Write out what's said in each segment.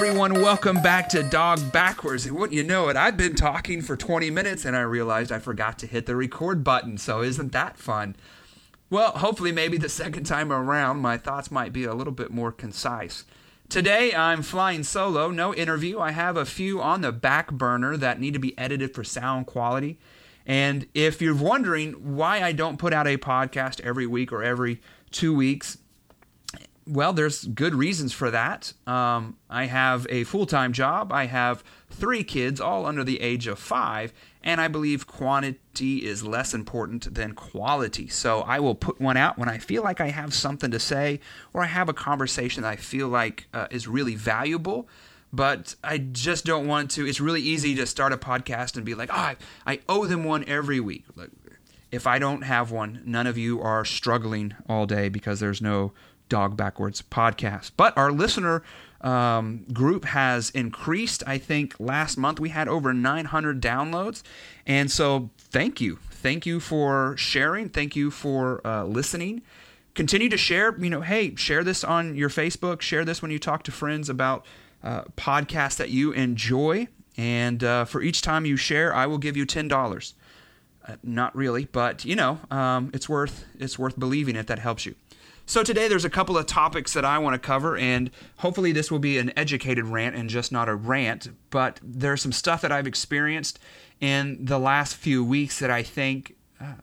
everyone. Welcome back to Dog Backwards. Wouldn't you know it, I've been talking for 20 minutes and I realized I forgot to hit the record button. So, isn't that fun? Well, hopefully, maybe the second time around, my thoughts might be a little bit more concise. Today, I'm flying solo, no interview. I have a few on the back burner that need to be edited for sound quality. And if you're wondering why I don't put out a podcast every week or every two weeks, well, there's good reasons for that. Um, I have a full time job. I have three kids, all under the age of five, and I believe quantity is less important than quality. So I will put one out when I feel like I have something to say or I have a conversation that I feel like uh, is really valuable. But I just don't want to. It's really easy to start a podcast and be like, oh, I, I owe them one every week. Like, if I don't have one, none of you are struggling all day because there's no Dog Backwards podcast. But our listener um, group has increased. I think last month we had over 900 downloads. And so thank you. Thank you for sharing. Thank you for uh, listening. Continue to share. You know, hey, share this on your Facebook. Share this when you talk to friends about uh, podcasts that you enjoy. And uh, for each time you share, I will give you $10. Uh, not really, but you know, um, it's worth it's worth believing if that helps you. So today there's a couple of topics that I want to cover, and hopefully this will be an educated rant and just not a rant. But there's some stuff that I've experienced in the last few weeks that I think uh,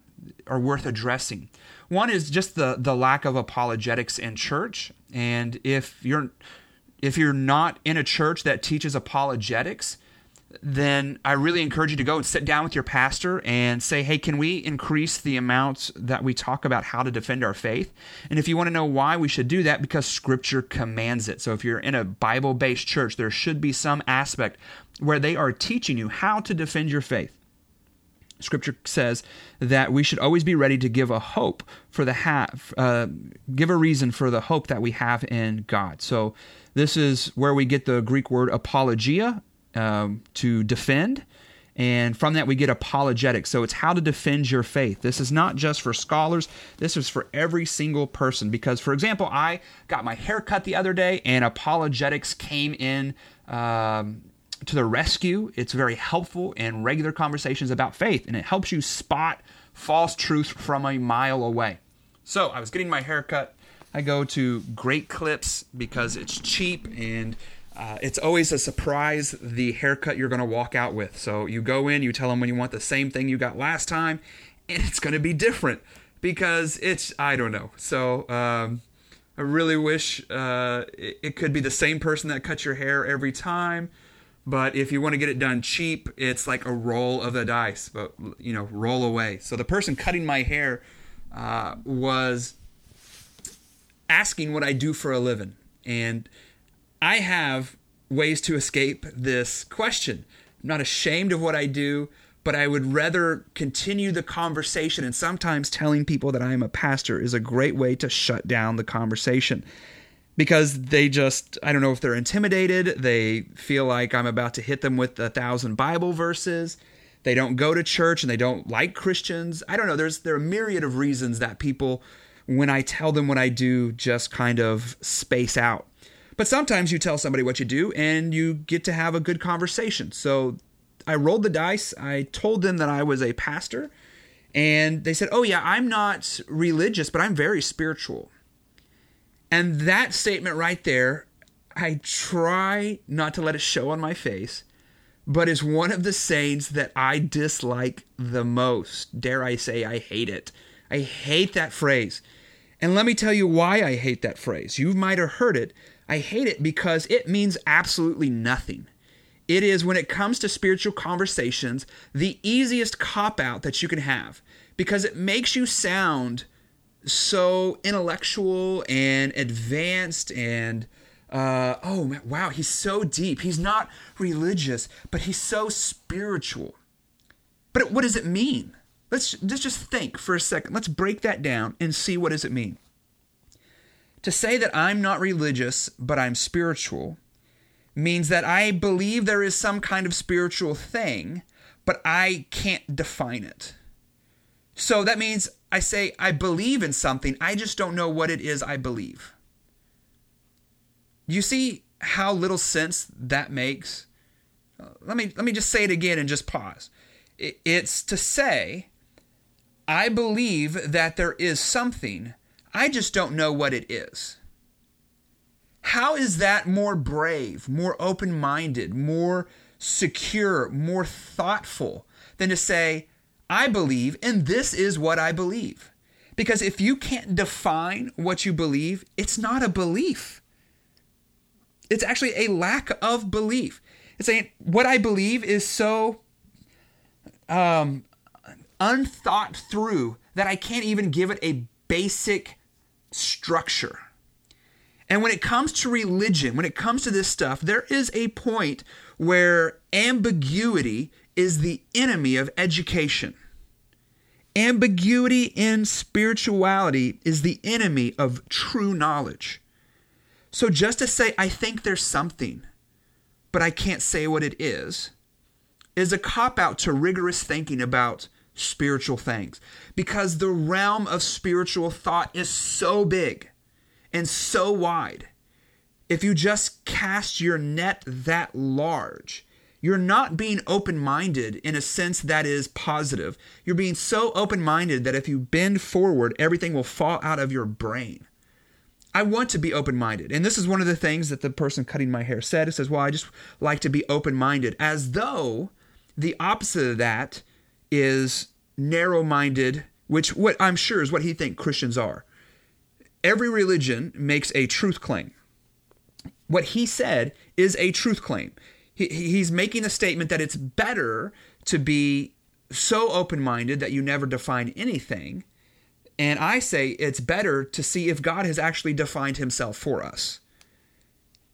are worth addressing. One is just the the lack of apologetics in church, and if you're if you're not in a church that teaches apologetics, then I really encourage you to go and sit down with your pastor and say, hey, can we increase the amount that we talk about how to defend our faith? And if you want to know why we should do that, because scripture commands it. So if you're in a Bible based church, there should be some aspect where they are teaching you how to defend your faith. Scripture says that we should always be ready to give a hope for the have, uh, give a reason for the hope that we have in God. So this is where we get the Greek word apologia, um, to defend. And from that, we get apologetics. So it's how to defend your faith. This is not just for scholars, this is for every single person. Because, for example, I got my hair cut the other day, and apologetics came in um, to the rescue. It's very helpful in regular conversations about faith, and it helps you spot false truth from a mile away. So I was getting my hair cut. I go to Great Clips because it's cheap and uh, it's always a surprise the haircut you're going to walk out with. So you go in, you tell them when you want the same thing you got last time, and it's going to be different because it's, I don't know. So um, I really wish uh, it, it could be the same person that cuts your hair every time. But if you want to get it done cheap, it's like a roll of the dice, but you know, roll away. So the person cutting my hair uh, was asking what I do for a living, and I have ways to escape this question. I'm not ashamed of what I do, but I would rather continue the conversation. And sometimes telling people that I am a pastor is a great way to shut down the conversation because they just, I don't know if they're intimidated. They feel like I'm about to hit them with a thousand Bible verses. They don't go to church and they don't like Christians. I don't know. There's there are a myriad of reasons that people, when I tell them what I do, just kind of space out. But sometimes you tell somebody what you do and you get to have a good conversation. So I rolled the dice. I told them that I was a pastor. And they said, Oh, yeah, I'm not religious, but I'm very spiritual. And that statement right there, I try not to let it show on my face, but is one of the sayings that I dislike the most. Dare I say, I hate it. I hate that phrase. And let me tell you why I hate that phrase. You might have heard it, I hate it because it means absolutely nothing. It is, when it comes to spiritual conversations, the easiest cop out that you can have because it makes you sound so intellectual and advanced and uh, oh wow he's so deep. He's not religious but he's so spiritual. But what does it mean? Let's, let's just think for a second. Let's break that down and see what does it mean to say that I'm not religious, but I'm spiritual, means that I believe there is some kind of spiritual thing, but I can't define it. So that means I say I believe in something, I just don't know what it is I believe. You see how little sense that makes? Let me let me just say it again and just pause. It's to say, I believe that there is something. I just don't know what it is. How is that more brave, more open minded, more secure, more thoughtful than to say, I believe, and this is what I believe? Because if you can't define what you believe, it's not a belief. It's actually a lack of belief. It's saying what I believe is so um, unthought through that I can't even give it a basic structure. And when it comes to religion, when it comes to this stuff, there is a point where ambiguity is the enemy of education. Ambiguity in spirituality is the enemy of true knowledge. So just to say, I think there's something, but I can't say what it is, is a cop out to rigorous thinking about spiritual things because the realm of spiritual thought is so big and so wide. If you just cast your net that large, you're not being open minded in a sense that is positive. You're being so open minded that if you bend forward, everything will fall out of your brain. I want to be open minded. And this is one of the things that the person cutting my hair said. It says, Well, I just like to be open minded, as though the opposite of that is narrow minded, which what I'm sure is what he thinks Christians are every religion makes a truth claim. What he said is a truth claim. He, he's making a statement that it's better to be so open minded that you never define anything. And I say it's better to see if God has actually defined himself for us.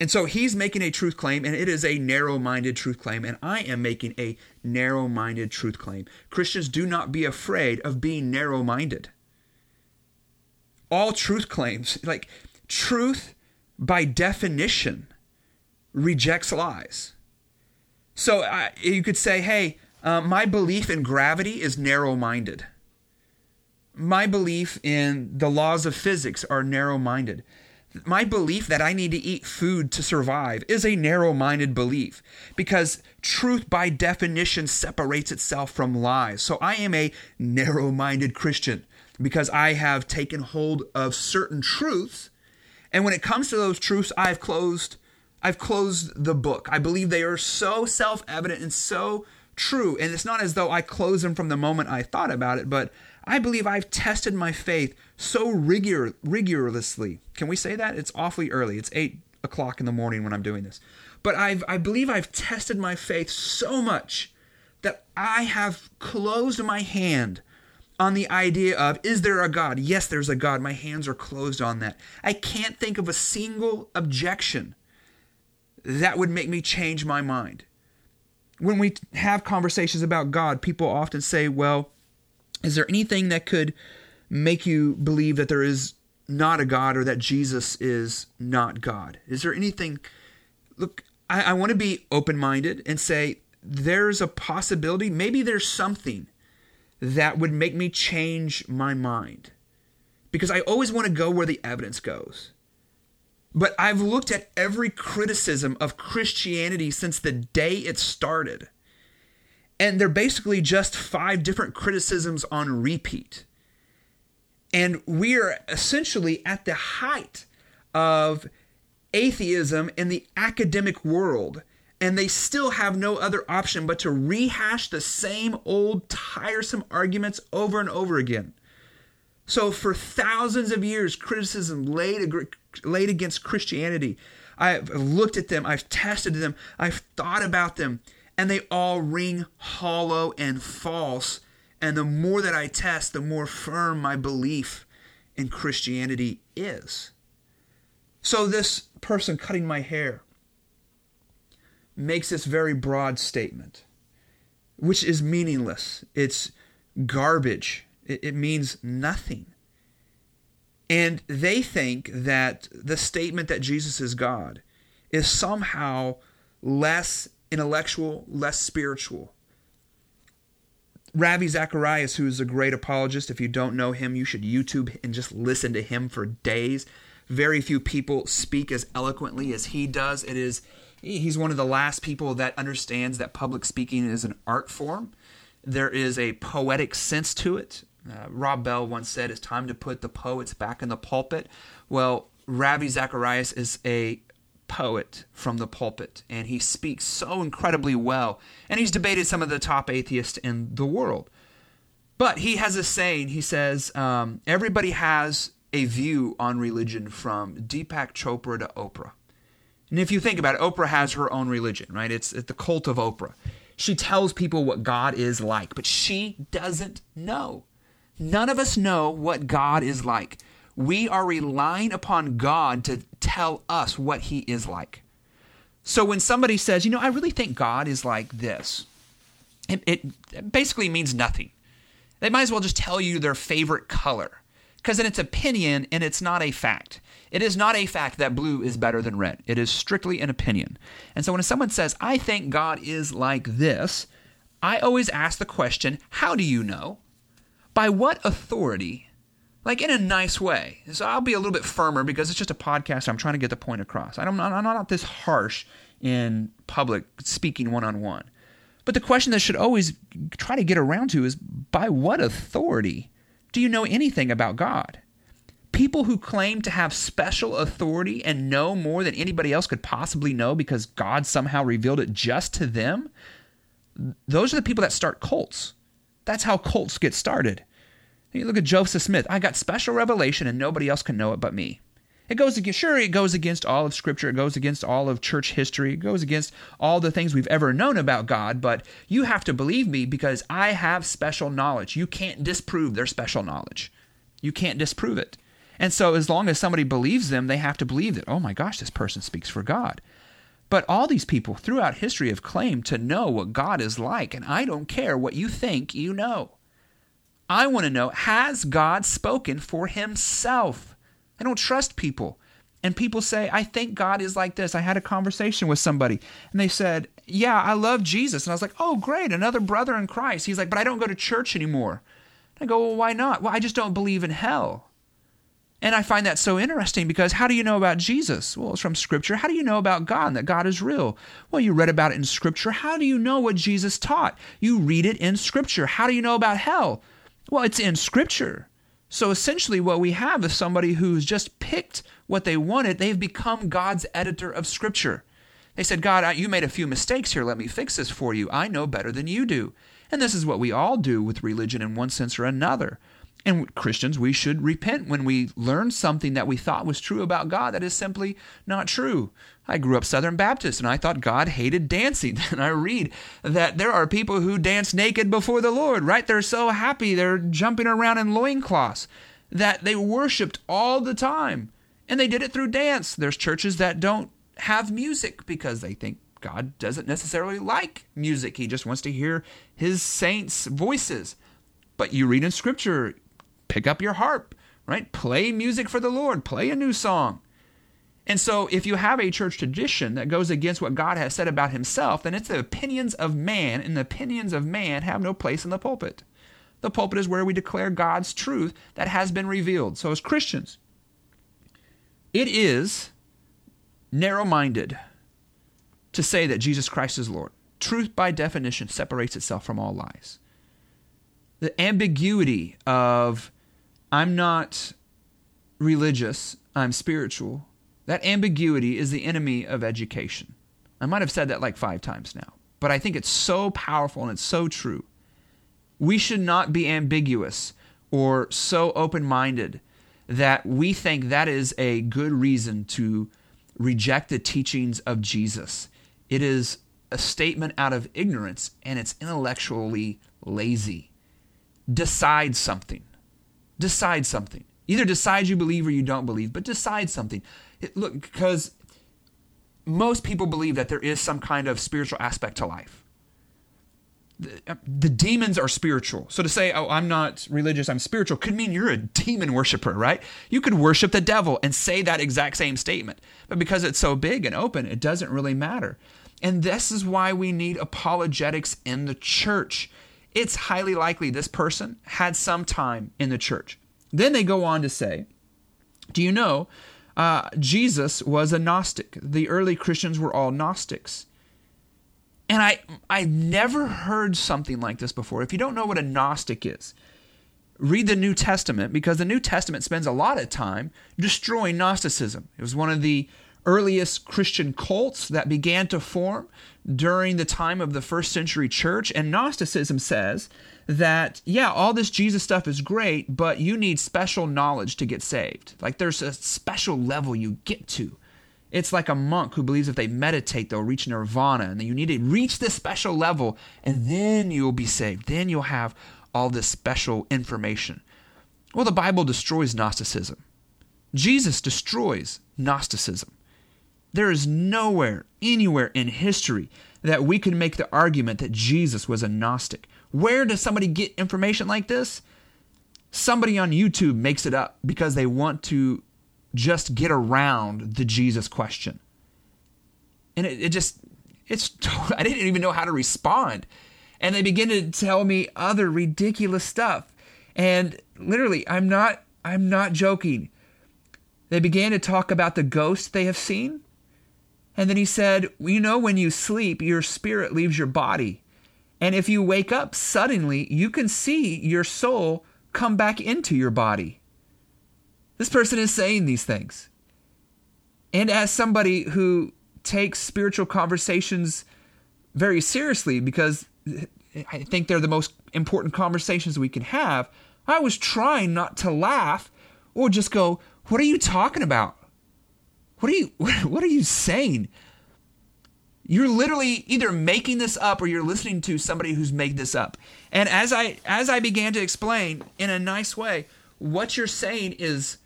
And so he's making a truth claim, and it is a narrow minded truth claim, and I am making a narrow minded truth claim. Christians do not be afraid of being narrow minded all truth claims. Like, truth by definition rejects lies. So uh, you could say, hey, uh, my belief in gravity is narrow minded. My belief in the laws of physics are narrow minded. My belief that I need to eat food to survive is a narrow minded belief because truth by definition separates itself from lies. So I am a narrow minded Christian because I have taken hold of certain truths. And when it comes to those truths, I've closed I've closed the book. I believe they are so self-evident and so true. And it's not as though I closed them from the moment I thought about it, but I believe I've tested my faith so rigor, rigorously. Can we say that? It's awfully early. It's eight o'clock in the morning when I'm doing this. But I've I believe I've tested my faith so much that I have closed my hand on the idea of is there a God? Yes, there's a God. My hands are closed on that. I can't think of a single objection that would make me change my mind. When we have conversations about God, people often say, well, is there anything that could make you believe that there is not a God or that Jesus is not God? Is there anything? Look, I, I want to be open minded and say there's a possibility, maybe there's something that would make me change my mind. Because I always want to go where the evidence goes. But I've looked at every criticism of Christianity since the day it started. And they're basically just five different criticisms on repeat. And we are essentially at the height of atheism in the academic world and they still have no other option but to rehash the same old tiresome arguments over and over again. So, for thousands of years, criticism laid, laid against Christianity. I've looked at them, I've tested them, I've thought about them, and they all ring hollow and false. And the more that I test, the more firm my belief in Christianity is. So, this person cutting my hair, makes this very broad statement, which is meaningless. It's garbage. It, means nothing. And they think that the statement that Jesus is God is somehow less intellectual, less spiritual. Ravi Zacharias, who is a great apologist, if you don't know him, you should YouTube and just listen to him for days. Very few people speak as eloquently as he does. It is he's one of the last people that understands that public speaking is an art form. There is a poetic sense to it. Uh, Rob Bell once said, "It's time to put the poets back in the pulpit." Well, Ravi Zacharias is a poet from the pulpit, and he speaks so incredibly well. And he's debated some of the top atheists in the world. But he has a saying. He says, um, "Everybody has a view on religion from Deepak Chopra to Oprah." And if you think about it, Oprah has her own religion, right? It's, it's the cult of Oprah. She tells people what God is like, but she doesn't know. None of us know what God is like. We are relying upon God to tell us what He is like. So when somebody says, you know, I really think God is like this, it, it basically means nothing. They might as well just tell you their favorite color because then it's opinion and it's not a fact. It is not a fact that blue is better than red. It is strictly an opinion. And so when someone says, I think God is like this, I always ask the question, how do you know? By what authority? Like in a nice way. So I'll be a little bit firmer because it's just a podcast. I'm trying to get the point across. I'm not, I'm not this harsh in public speaking one on one. But the question that should always try to get around to is by what authority do you know anything about God? people who claim to have special authority and know more than anybody else could possibly know because God somehow revealed it just to them, those are the people that start cults. That's how cults get started. You look at Joseph Smith. I got special revelation and nobody else can know it but me. It goes against, sure, it goes against all of Scripture. It goes against all of church history. It goes against all the things we've ever known about God. But you have to believe me because I have special knowledge. You can't disprove their special knowledge. You can't disprove it. And so, as long as somebody believes them, they have to believe that, oh my gosh, this person speaks for God. But all these people throughout history have claimed to know what God is like, and I don't care what you think you know. I want to know has God spoken for himself? I don't trust people. And people say, I think God is like this. I had a conversation with somebody, and they said, Yeah, I love Jesus. And I was like, Oh, great, another brother in Christ. He's like, But I don't go to church anymore. I go, Well, why not? Well, I just don't believe in hell. And I find that so interesting because how do you know about Jesus? Well, it's from Scripture. How do you know about God and that God is real? Well, you read about it in Scripture. How do you know what Jesus taught? You read it in Scripture. How do you know about hell? Well, it's in Scripture. So essentially, what we have is somebody who's just picked what they wanted. They've become God's editor of Scripture. They said, God, you made a few mistakes here. Let me fix this for you. I know better than you do. And this is what we all do with religion in one sense or another. And Christians, we should repent when we learn something that we thought was true about God that is simply not true. I grew up Southern Baptist and I thought God hated dancing. And I read that there are people who dance naked before the Lord, right? They're so happy, they're jumping around in loincloths, that they worshiped all the time. And they did it through dance. There's churches that don't have music because they think God doesn't necessarily like music. He just wants to hear his saints' voices. But you read in Scripture, pick up your harp, right? Play music for the Lord, play a new song. And so, if you have a church tradition that goes against what God has said about himself, then it's the opinions of man, and the opinions of man have no place in the pulpit. The pulpit is where we declare God's truth that has been revealed. So, as Christians, it is narrow minded to say that Jesus Christ is Lord. Truth, by definition, separates itself from all lies. The ambiguity of I'm not religious, I'm spiritual. That ambiguity is the enemy of education. I might have said that like five times now, but I think it's so powerful and it's so true. We should not be ambiguous or so open minded that we think that is a good reason to reject the teachings of Jesus. It is a statement out of ignorance and it's intellectually lazy. Decide something. Decide something. Either decide you believe or you don't believe, but decide something. It, look, because most people believe that there is some kind of spiritual aspect to life. The, uh, the, demons are spiritual. So to say, oh, I'm not religious, I'm spiritual, could mean you're a demon worshiper, right? You could worship the devil and say that exact same statement. But because it's so big and open, it doesn't really matter. And this is why we need apologetics in the church it's highly likely this person had some time in the church. Then they go on to say, Do you know? uh, Jesus was a Gnostic. The early Christians were all Gnostics. And I I never heard something like this before. If you don't know what a Gnostic is, read the New Testament because the New Testament spends a lot of time destroying Gnosticism. It was one of the earliest Christian cults that began to form during the time of the first century church. And Gnosticism says that, yeah, all this Jesus stuff is great, but you need special knowledge to get saved. Like there's a special level you get to. It's like a monk who believes if they meditate, they'll reach nirvana, and then you need to reach this special level, and then you'll be saved. Then you'll have all this special information. Well, the Bible destroys Gnosticism. Jesus destroys Gnosticism. There is nowhere, anywhere in history that we can make the argument that Jesus was a Gnostic. Where does somebody get information like this? Somebody on YouTube makes it up because they want to just get around the Jesus question. And it, it just, it's, I didn't even know how to respond. And they begin to tell me other ridiculous stuff. And literally, I'm not, I'm not joking. They began to talk about the ghost they have seen. And then he said, You know, when you sleep, your spirit leaves your body. And if you wake up suddenly, you can see your soul come back into your body. This person is saying these things. And as somebody who takes spiritual conversations very seriously, because I think they're the most important conversations we can have, I was trying not to laugh or just go, What are you talking about? What are you what are you saying? You're literally either making this up or you're listening to somebody who's made this up. And as I as I began to explain in a nice way, what you're saying is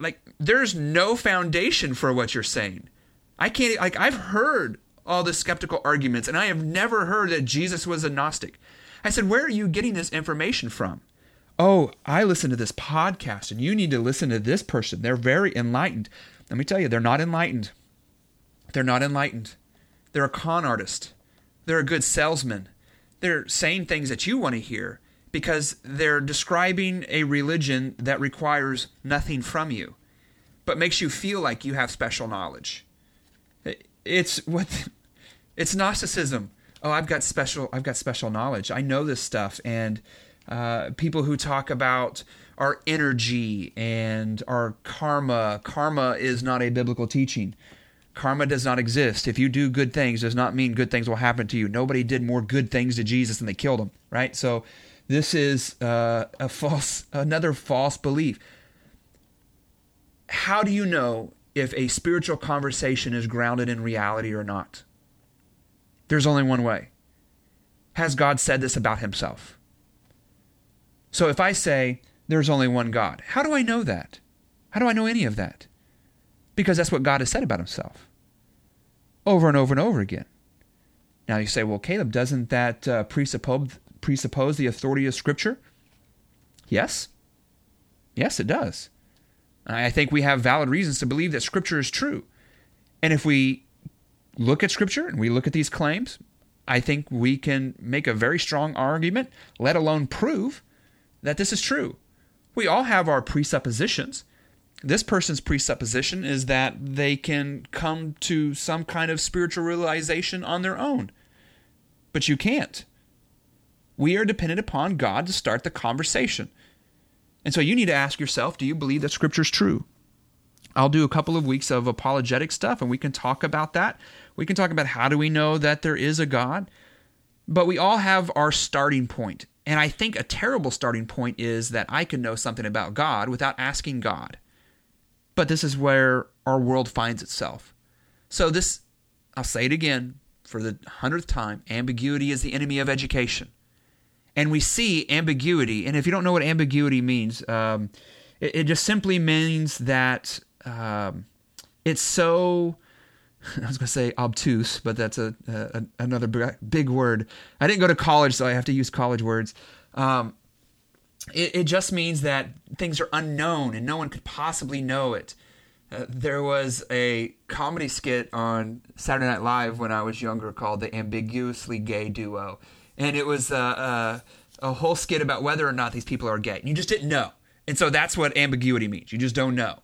like there's no foundation for what you're saying. I can't like I've heard all the skeptical arguments and I have never heard that Jesus was a Gnostic. I said, "Where are you getting this information from?" Oh, I listen to this podcast and you need to listen to this person. They're very enlightened. Let me tell you, they're not enlightened. They're not enlightened. They're a con artist. They're a good salesman. They're saying things that you want to hear because they're describing a religion that requires nothing from you, but makes you feel like you have special knowledge. It's what it's Gnosticism. Oh, I've got special I've got special knowledge. I know this stuff and uh, people who talk about our energy and our karma. Karma is not a biblical teaching. Karma does not exist. If you do good things, does not mean good things will happen to you. Nobody did more good things to Jesus than they killed him, right? So this is uh, a false, another false belief. How do you know if a spiritual conversation is grounded in reality or not? There's only one way. Has God said this about himself? So if I say, there's only one God. How do I know that? How do I know any of that? Because that's what God has said about himself over and over and over again. Now you say, well, Caleb, doesn't that uh, presuppose, presuppose the authority of Scripture? Yes. Yes, it does. I think we have valid reasons to believe that Scripture is true. And if we look at Scripture and we look at these claims, I think we can make a very strong argument, let alone prove, that this is true we all have our presuppositions. This person's presupposition is that they can come to some kind of spiritual realization on their own. But you can't. We are dependent upon God to start the conversation. And so you need to ask yourself do you believe that Scripture's true? I'll do a couple of weeks of apologetic stuff and we can talk about that. We can talk about how do we know that there is a God. But we all have our starting point. And I think a terrible starting point is that I can know something about God without asking God. But this is where our world finds itself. So, this, I'll say it again for the hundredth time ambiguity is the enemy of education. And we see ambiguity. And if you don't know what ambiguity means, um, it, it, just simply means that um, it's so I was going to say obtuse, but that's a, a another big word. I didn't go to college, so I have to use college words. Um, it, it, just means that things are unknown and no one could possibly know it. Uh, there was a comedy skit on Saturday Night Live when I was younger called The Ambiguously Gay Duo. And it was uh, uh, a whole skit about whether or not these people are gay. You just didn't know. And so that's what ambiguity means. You just don't know.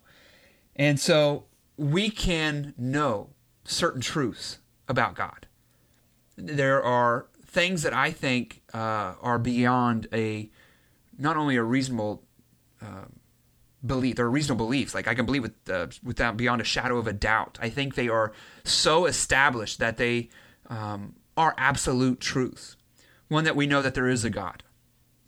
And so we can know certain truths about God. There are things that I think uh, are beyond a not only a reasonable uh, belief, they're reasonable beliefs. Like I can believe with uh, without beyond a shadow of a doubt. I think they are so established that they um, are absolute truths. One that we know that there is a God,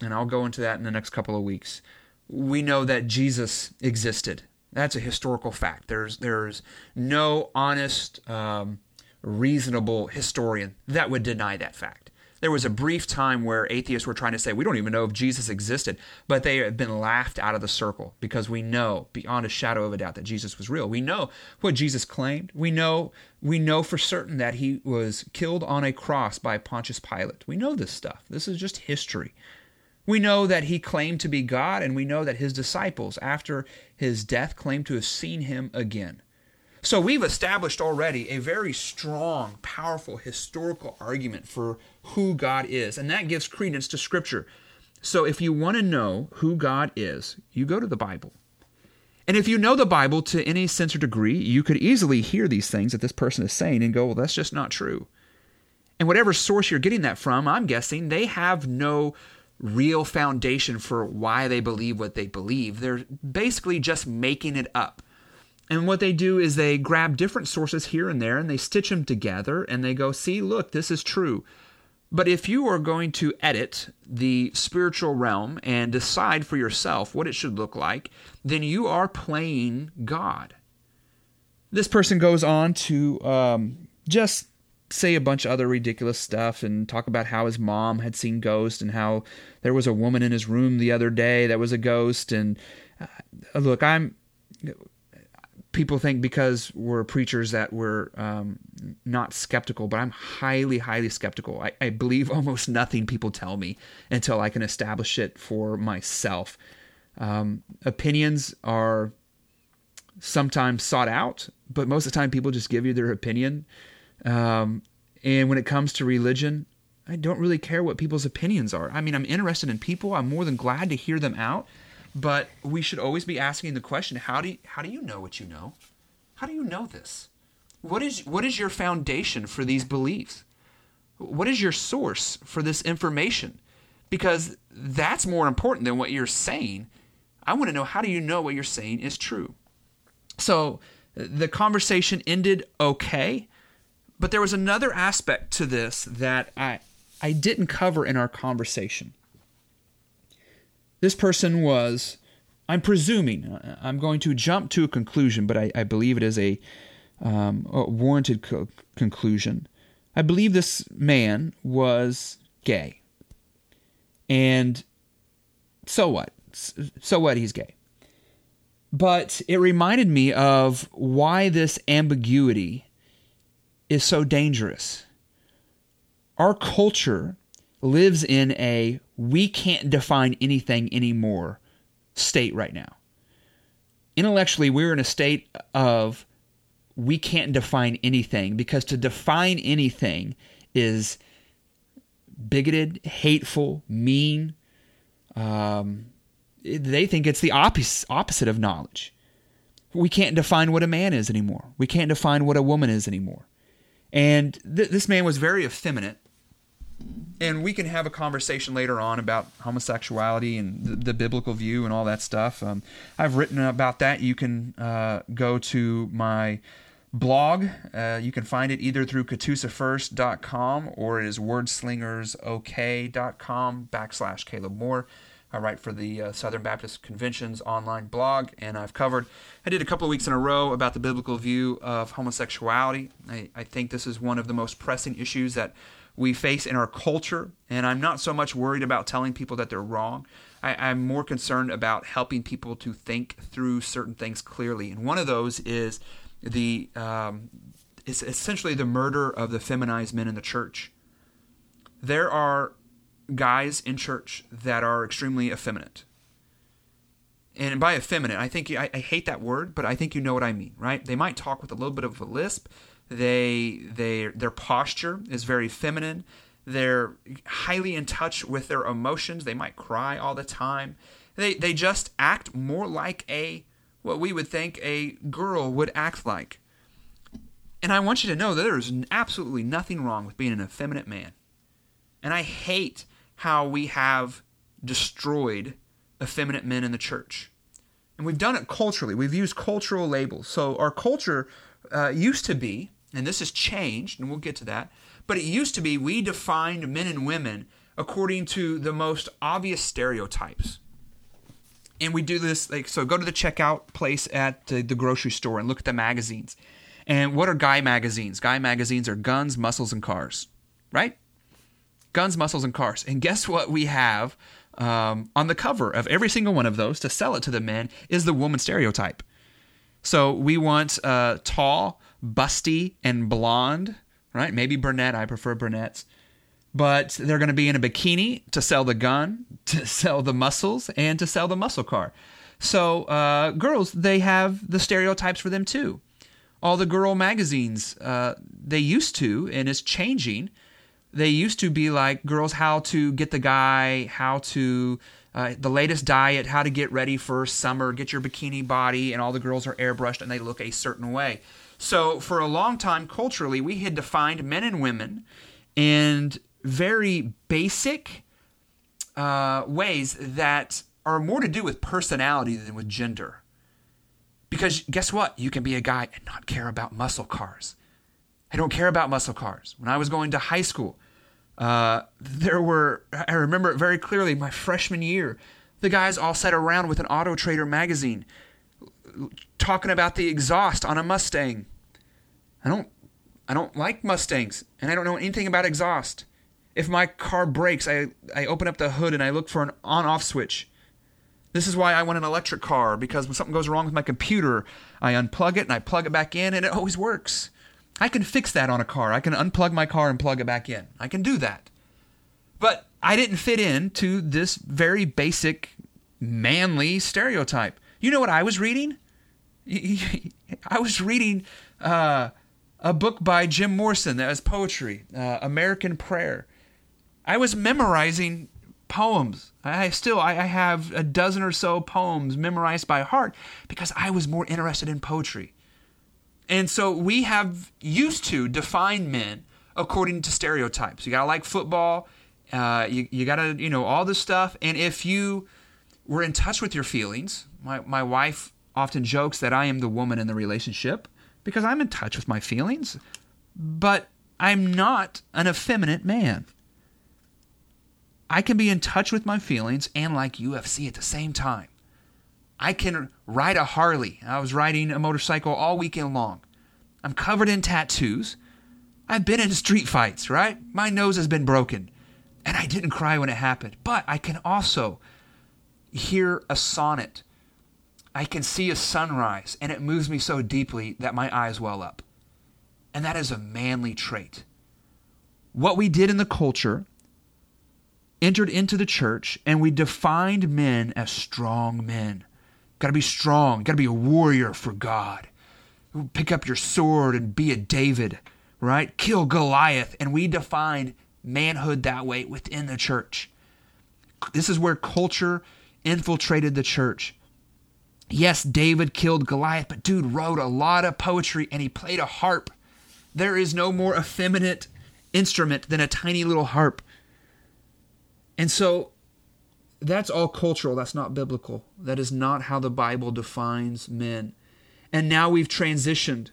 and I'll go into that in the next couple of weeks. We know that Jesus existed. That's a historical fact. There's there's no honest, um, reasonable historian that would deny that fact. There was a brief time where atheists were trying to say, we don't even know if Jesus existed, but they have been laughed out of the circle because we know beyond a shadow of a doubt that Jesus was real. We know what Jesus claimed. We know we know for certain that he was killed on a cross by Pontius Pilate. We know this stuff. This is just history. We know that he claimed to be God, and we know that his disciples, after his death, claimed to have seen him again. So we've established already a very strong, powerful historical argument for who God is, and that gives credence to Scripture. So if you want to know who God is, you go to the Bible. And if you know the Bible to any sense or degree, you could easily hear these things that this person is saying and go, well, that's just not true. And whatever source you're getting that from, I'm guessing they have no real foundation for why they believe what they believe. They're basically just making it up. And what they do is they grab different sources here and there and they stitch them together and they go, see, look, this is true. But if you are going to edit the spiritual realm and decide for yourself what it should look like, then you are playing God. This person goes on to um, just say a bunch of other ridiculous stuff and talk about how his mom had seen ghosts and how there was a woman in his room the other day that was a ghost. And uh, look, I'm people think because we're preachers that we're um, not skeptical, but I'm highly, highly skeptical. I, I, believe almost nothing people tell me until I can establish it for myself. Um, opinions are sometimes sought out, but most of the time people just give you their opinion. Um, and when it comes to religion, I don't really care what people's opinions are. I mean, I'm interested in people. I'm more than glad to hear them out but we should always be asking the question: How do you, how do you know what you know? How do you know this? What is what is your foundation for these beliefs? What is your source for this information? Because that's more important than what you're saying. I want to know how do you know what you're saying is true? So the conversation ended okay, but there was another aspect to this that I I didn't cover in our conversation. This person was, I'm presuming, I'm going to jump to a conclusion, but I, I believe it is a, um, a warranted co- conclusion. I believe this man was gay. And so what? So what? He's gay. But it reminded me of why this ambiguity is so dangerous. Our culture lives in a we can't define anything anymore state right now. Intellectually, we're in a state of we can't define anything because to define anything is bigoted, hateful, mean. Um, they think it's the opposite, opposite of knowledge. We can't define what a man is anymore. We can't define what a woman is anymore. And th- this man was very effeminate and we can have a conversation later on about homosexuality and the, the biblical view and all that stuff. Um, I've written about that. You can uh, go to my blog. Uh, you can find it either through katusafirst.com or it is wordslingersok.com backslash Caleb Moore. I write for the uh, Southern Baptist Convention's online blog, and I've covered, I did a couple of weeks in a row about the biblical view of homosexuality. I, I think this is one of the most pressing issues that we face in our culture. And I'm not so much worried about telling people that they're wrong. I, am more concerned about helping people to think through certain things clearly. And one of those is the um, is essentially the murder of the feminized men in the church. There are guys in church that are extremely effeminate. And by effeminate, I think I, I hate that word, but I think you know what I mean, right? They might talk with a little bit of a lisp. They they their posture is very feminine. They're highly in touch with their emotions. They might cry all the time. They they just act more like a what we would think a girl would act like. And I want you to know that there is absolutely nothing wrong with being an effeminate man. And I hate how we have destroyed effeminate men in the church. And we've done it culturally. We've used cultural labels. So our culture uh, used to be, and this has changed, and we'll get to that, but it used to be we defined men and women according to the most obvious stereotypes. And we do this like so go to the checkout place at the, the grocery store and look at the magazines. And what are guy magazines? Guy magazines are guns, muscles, and cars, right? Guns, muscles, and cars. And guess what we have um, on the cover of every single one of those to sell it to the men is the woman stereotype. So we want uh, tall, busty, and blonde, right? Maybe brunette. I prefer brunettes but they're going to be in a bikini to sell the gun, to sell the muscles, and to sell the muscle car. So, uh, girls, they have the stereotypes for them too. All the girl magazines, uh, they used to, and it's changing. They used to be like girls, how to get the guy, how to, uh, the latest diet, how to get ready for summer, get your bikini body, and all the girls are airbrushed and they look a certain way. So, for a long time, culturally, we had defined men and women and very basic uh, ways that are more to do with personality than with gender. Because guess what? You can be a guy and not care about muscle cars. I don't care about muscle cars. When I was going to high school, uh, there were, I remember it very clearly, my freshman year, the guys all sat around with an Auto Trader magazine talking about the exhaust on a Mustang. I don't I don't like Mustangs and I don't know anything about exhaust. If my car breaks, I, I open up the hood and I look for an on off switch. This is why I want an electric car because when something goes wrong with my computer, I unplug it and I plug it back in and it always works. I can fix that on a car. I can unplug my car and plug it back in. I can do that. But I didn't fit into this very basic manly stereotype. You know what I was reading? I was reading uh, a book by Jim Morrison that was poetry, uh, American Prayer. I was memorizing poems. I still I have a dozen or so poems memorized by heart because I was more interested in poetry. And so we have used to define men according to stereotypes. You gotta like football. Uh, you you gotta you know all this stuff. And if you were in touch with your feelings, my my wife often jokes that I am the woman in the relationship because I'm in touch with my feelings, but I'm not an effeminate man. I can be in touch with my feelings and like UFC at the same time. I can ride a Harley. I was riding a motorcycle all weekend long. I'm covered in tattoos. I've been in street fights, right? My nose has been broken. And I didn't cry when it happened. But I can also hear a sonnet. I can see a sunrise, and it moves me so deeply that my eyes well up. And that is a manly trait. What we did in the culture entered into the church and we defined men as strong men. Got to be strong, got to be a warrior for God. Pick up your sword and be a David, right? Kill Goliath. And we defined manhood that way within the church. This is where culture infiltrated the church. Yes, David killed Goliath, but dude wrote a lot of poetry and he played a harp. There is no more effeminate instrument than a tiny little harp. And so that's all cultural. That's not biblical. That is not how the Bible defines men. And now we've transitioned.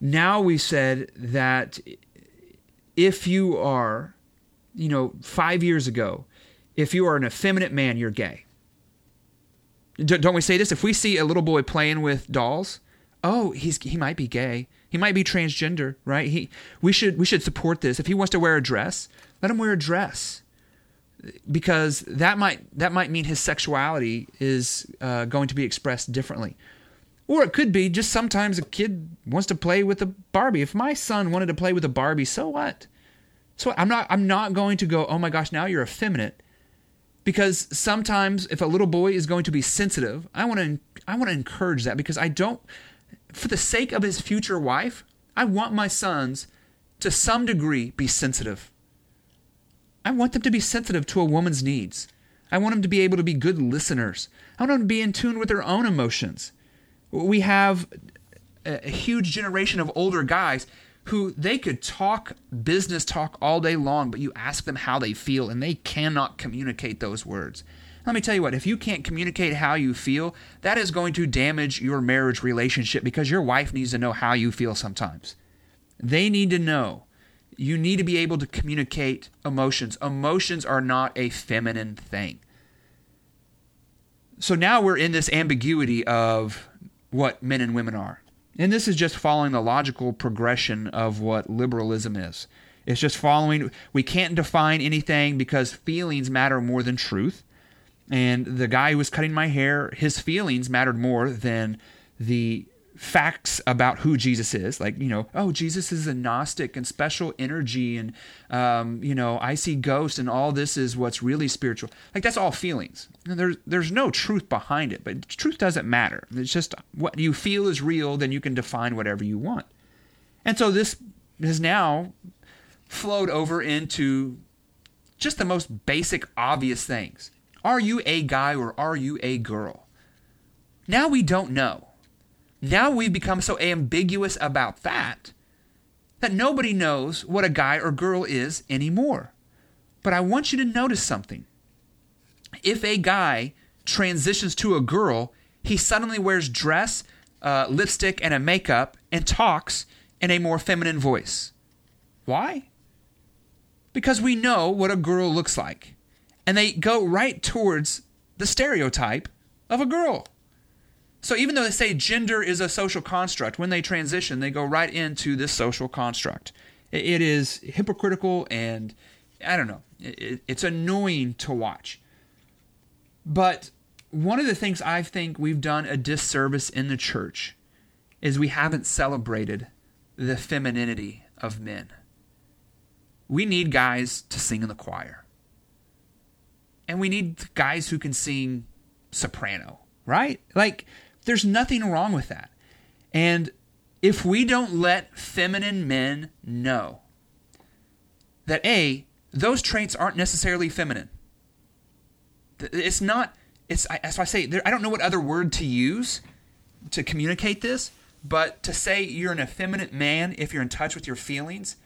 Now we said that if you are, you know, five years ago, if you are an effeminate man, you're gay. Don't we say this? If we see a little boy playing with dolls, oh, he's he might be gay. He might be transgender, right? He we should we should support this. If he wants to wear a dress, let him wear a dress because that might that might mean his sexuality is uh, going to be expressed differently. Or it could be just sometimes a kid wants to play with a Barbie. If my son wanted to play with a Barbie, so what? So I'm not I'm not going to go, "Oh my gosh, now you're effeminate." Because sometimes if a little boy is going to be sensitive, I want to I want to encourage that because I don't for the sake of his future wife, I want my sons to some degree be sensitive. I want them to be sensitive to a woman's needs. I want them to be able to be good listeners. I want them to be in tune with their own emotions. We have a, huge generation of older guys who they could talk business talk all day long, but you ask them how they feel and they cannot communicate those words. Let me tell you what, if you can't communicate how you feel, that is going to damage your marriage relationship because your wife needs to know how you feel sometimes. They need to know. You need to be able to communicate emotions. Emotions are not a feminine thing. So now we're in this ambiguity of what men and women are. And this is just following the logical progression of what liberalism is. It's just following, we can't define anything because feelings matter more than truth. And the guy who was cutting my hair, his feelings mattered more than the facts about who Jesus is. Like, you know, oh, Jesus is a Gnostic and special energy, and, um, you know, I see ghosts, and all this is what's really spiritual. Like, that's all feelings. There's, there's no truth behind it, but truth doesn't matter. It's just what you feel is real, then you can define whatever you want. And so this has now flowed over into just the most basic, obvious things. Are you a guy or are you a girl? Now we don't know. Now we've become so ambiguous about that that nobody knows what a guy or girl is anymore. But I want you to notice something. If a guy transitions to a girl, he suddenly wears dress, uh, lipstick, and a makeup and talks in a more feminine voice. Why? Because we know what a girl looks like. And they go right towards the stereotype of a girl. So even though they say gender is a social construct, when they transition, they go right into this social construct. It is hypocritical and I don't know, it's annoying to watch. But one of the things I think we've done a disservice in the church is we haven't celebrated the femininity of men. We need guys to sing in the choir. And we need guys who can sing soprano, right? Like, there's nothing wrong with that. And if we don't let feminine men know that A, those traits aren't necessarily feminine. It's not, it's, as I say, I don't know what other word to use to communicate this, but to say you're an effeminate man if you're in touch with your feelings,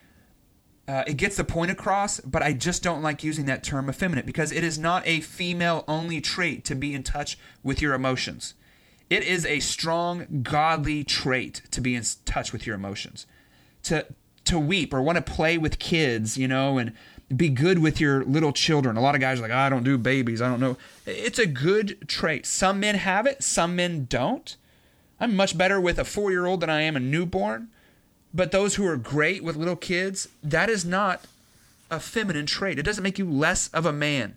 uh, it gets the point across, but I just don't like using that term effeminate because it is not a female only trait to be in touch with your emotions. It is a strong, godly trait to be in touch with your emotions, to to weep or want to play with kids, you know, and be good with your little children. A lot of guys are like, I don't do babies. I don't know. It's a good trait. Some men have it, some men don't. I'm much better with a four year old than I am a newborn. But those who are great with little kids, that is not a feminine trait. It doesn't make you less of a man.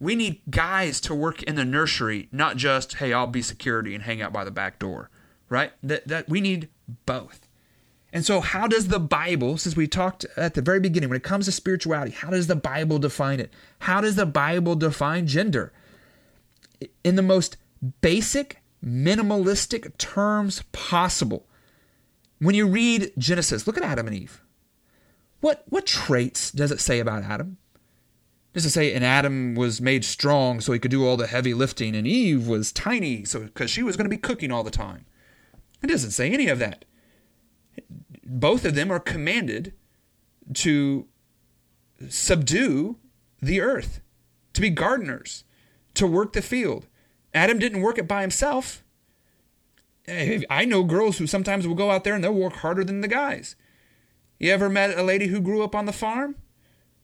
We need guys to work in the nursery, not just, hey, I'll be security and hang out by the back door, right? That, that we need both. And so, how does the Bible, since we talked at the very beginning, when it comes to spirituality, how does the Bible define it? How does the Bible define gender? In the most basic, minimalistic terms possible. When you read Genesis, look at Adam and Eve. What, what traits does it say about Adam? Just to say, and Adam was made strong so he could do all the heavy lifting, and Eve was tiny so because she was going to be cooking all the time. It doesn't say any of that. Both of them are commanded to subdue the earth, to be gardeners, to work the field. Adam didn't work it by himself. I know girls who sometimes will go out there and they'll work harder than the guys. You ever met a lady who grew up on the farm?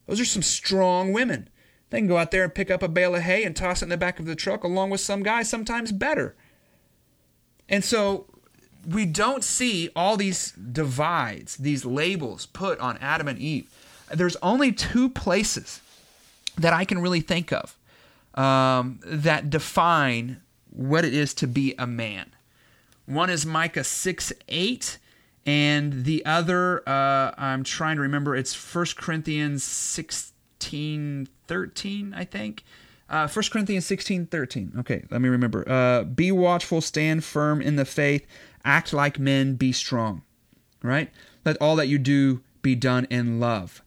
Those are some strong women. They can go out there and pick up a bale of hay and toss it in the back of the truck along with some guy, sometimes better. And so we don't see all these divides, these labels put on Adam and Eve. There's only two places that I can really think of um, that define what it is to be a man. One is Micah 6 8, and the other uh, i'm trying to remember it's 1 corinthians 16 13 i think. Uh, 1 corinthians 16 13 okay let me remember. Uh, be watchful stand firm in the faith act like men be strong right? Let all that you do be done in love.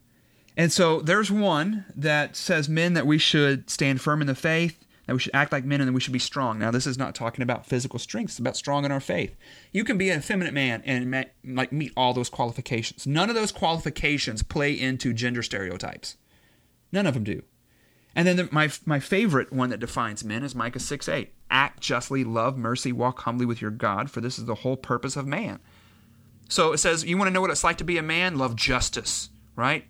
And so there's one that says men that we should stand firm in the faith that we should act like men and that we should be strong. Now, this is not talking about physical strength, it's about strong in our faith. You can be an effeminate man and like meet all those qualifications. None of those qualifications play into gender stereotypes. None of them do. And then the, my my favorite one that defines men is Micah 6 8. Act justly, love mercy, walk humbly with your God, for this is the whole purpose of man. So it says, you want to know what it's like to be a man? Love justice, right?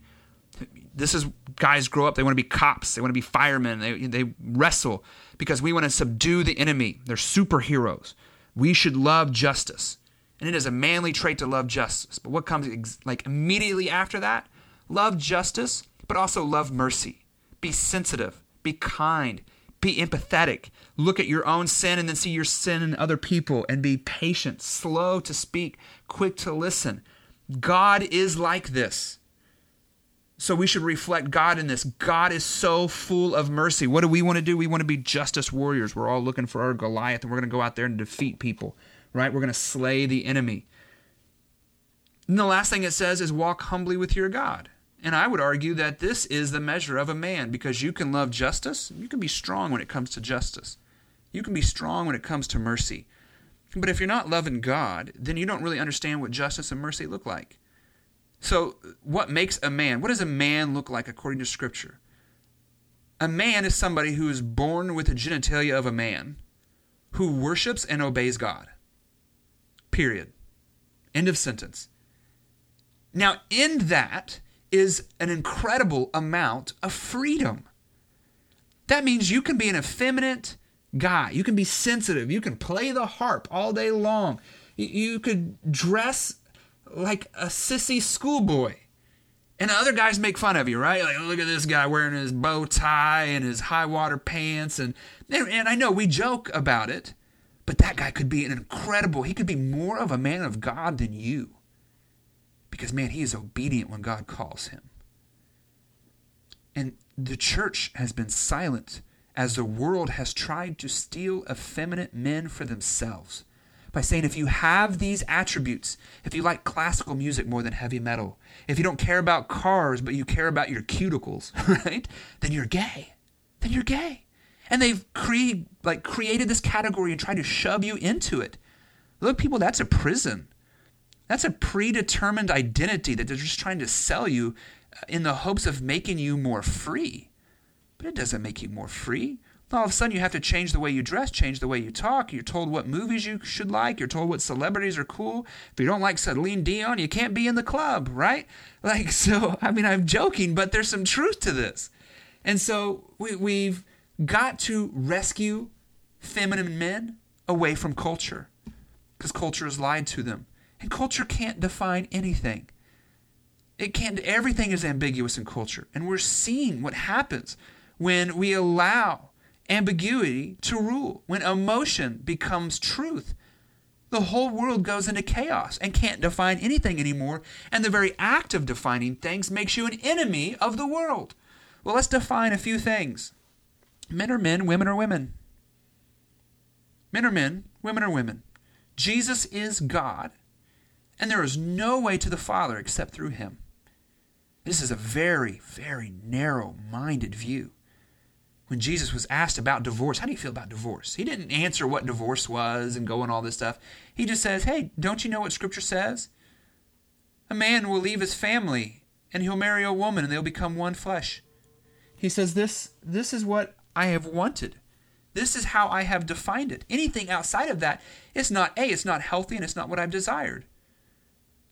This is guys grow up, they want to be cops, they want to be firemen, they, they wrestle because we want to subdue the enemy. They're superheroes. We should love justice. And it is a manly trait to love justice. But what comes like immediately after that? Love justice, but also love mercy. Be sensitive, be kind, be empathetic. Look at your own sin and then see your sin in other people and be patient, slow to speak, quick to listen. God is like this. So we should reflect God in this. God is so full of mercy. What do we want to do? We want to be justice warriors. We're all looking for our Goliath and we're going to go out there and defeat people, right? We're going to slay the enemy. And the last thing it says is walk humbly with your God. And I would argue that this is the measure of a man because you can love justice, you can be strong when it comes to justice. You can be strong when it comes to mercy. But if you're not loving God, then you don't really understand what justice and mercy look like. So, what makes a man? What does a man look like according to Scripture? A man is somebody who is born with the genitalia of a man, who worships and obeys God. Period. End of sentence. Now, in that, is an incredible amount of freedom. That means you can be an effeminate guy. You can be sensitive. You can play the harp all day long. You could dress like a sissy schoolboy. And other guys make fun of you, right? Like, look at this guy wearing his bow tie and his high water pants. And, and I know we joke about it, but that guy could be an incredible, he could be more of a man of God than you. Because, man, he is obedient when God calls him. And the church has been silent as the world has tried to steal effeminate men for themselves by saying if you have these attributes, if you like classical music more than heavy metal, if you don't care about cars but you care about your cuticles, right? Then you're gay. Then you're gay. And they've cre- like created this category and tried to shove you into it. Look, people, that's a prison. That's a predetermined identity that they're just trying to sell you uh, in the hopes of making you more free. But it doesn't make you more free. All of a sudden, you have to change the way you dress, change the way you talk. You're told what movies you should like. You're told what celebrities are cool. If you don't like Celine Dion, you can't be in the club, right? Like, so, I mean, I'm joking, but there's some truth to this. And so we, we've got to rescue feminine men away from culture because culture has lied to them. And culture can't define anything. It can't, everything is ambiguous in culture. And we're seeing what happens when we allow ambiguity to rule, when emotion becomes truth. The whole world goes into chaos and can't define anything anymore. And the very act of defining things makes you an enemy of the world. Well, let's define a few things men are men, women are women. Men are men, women are women. Jesus is God and there is no way to the Father except through him. This is a very, very narrow minded view. When Jesus was asked about divorce, how do you feel about divorce? He didn't answer what divorce was and go on all this stuff. He just says, hey, don't you know what Scripture says? A man will leave his family and he'll marry a woman and they'll become one flesh. He says, this, this is what I have wanted. This is how I have defined it. Anything outside of that is not A, it's not healthy and it's not what I've desired.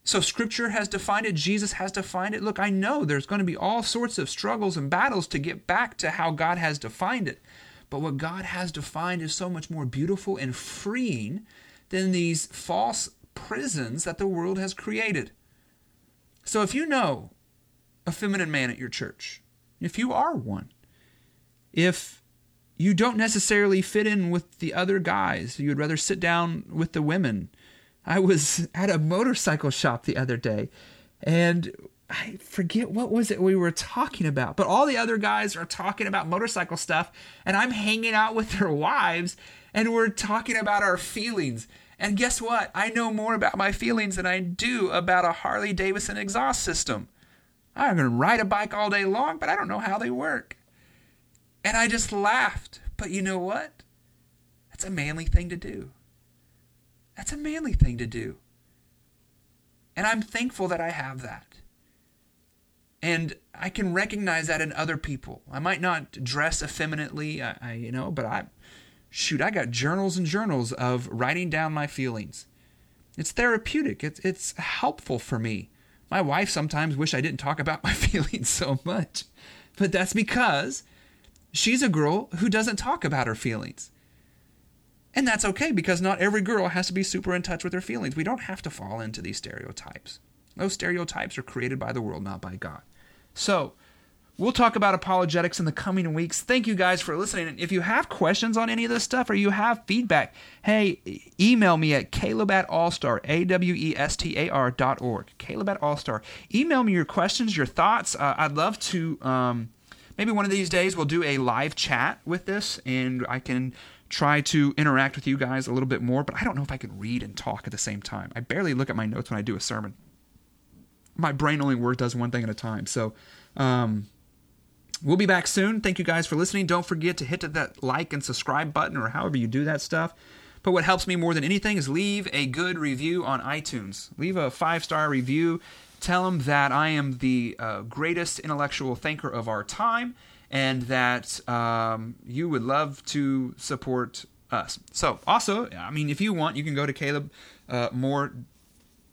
So scripture has defined it, Jesus has defined it. Look, I know there's going to be all sorts of struggles and battles to get back to how God has defined it. But what God has defined is so much more beautiful and freeing than these false prisons that the world has created. So if you know a feminine man at your church, if you are one, if you don't necessarily fit in with the other guys, you would rather sit down with the women, I was at a motorcycle shop the other day and I forget what was it we were talking about, but all the other guys are talking about motorcycle stuff and I'm hanging out with their wives and we're talking about our feelings. And guess what? I know more about my feelings than I do about a Harley Davidson exhaust system. I'm to ride a bike all day long, but I don't know how they work. And I just laughed But you know what? That's a manly thing to do. That's a manly thing to do. And I'm thankful that I have that. And I can recognize that in other people. I might not dress effeminately, I, I, you know, but I, shoot, I got journals and journals of writing down my feelings. It's therapeutic. It's it's helpful for me. My wife sometimes wish I didn't talk about my feelings so much, but that's because she's a girl who doesn't talk about her feelings. And that's okay because not every girl has to be super in touch with her feelings. We don't have to fall into these stereotypes. Those stereotypes are created by the world, not by God. So, we'll talk about apologetics in the coming weeks. Thank you guys for listening. And if you have questions on any of this stuff or you have feedback, hey, email me at caleb at awestar, A-W-E-S-T-A-R dot org. Caleb at awestar. Email me your questions, your thoughts. Uh, I'd love to, um, maybe one of these days we'll do a live chat with this and I can try to interact with you guys a little bit more, but I don't know if I can read and talk at the same time. I barely look at my notes when I do a sermon. My brain only works does one thing at a time. So, um, we'll be back soon. Thank you guys for listening. Don't forget to hit that like and subscribe button or however you do that stuff. But what helps me more than anything is leave a good review on iTunes. Leave a five star review. Tell them that I am the uh, greatest intellectual thinker of our time and that um, you would love to support us. So, also, I mean, if you want, you can go to Caleb uh, Moore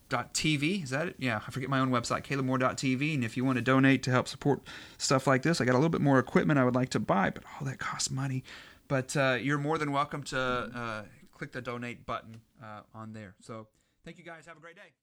TV. Is that it? Yeah, I forget my own website, calebmoore.tv. And if you want to donate to help support stuff like this, I got a little bit more equipment I would like to buy, but all that costs money. But uh, you're more than welcome to uh, click the donate button uh, on there. So thank you guys. Have a great day.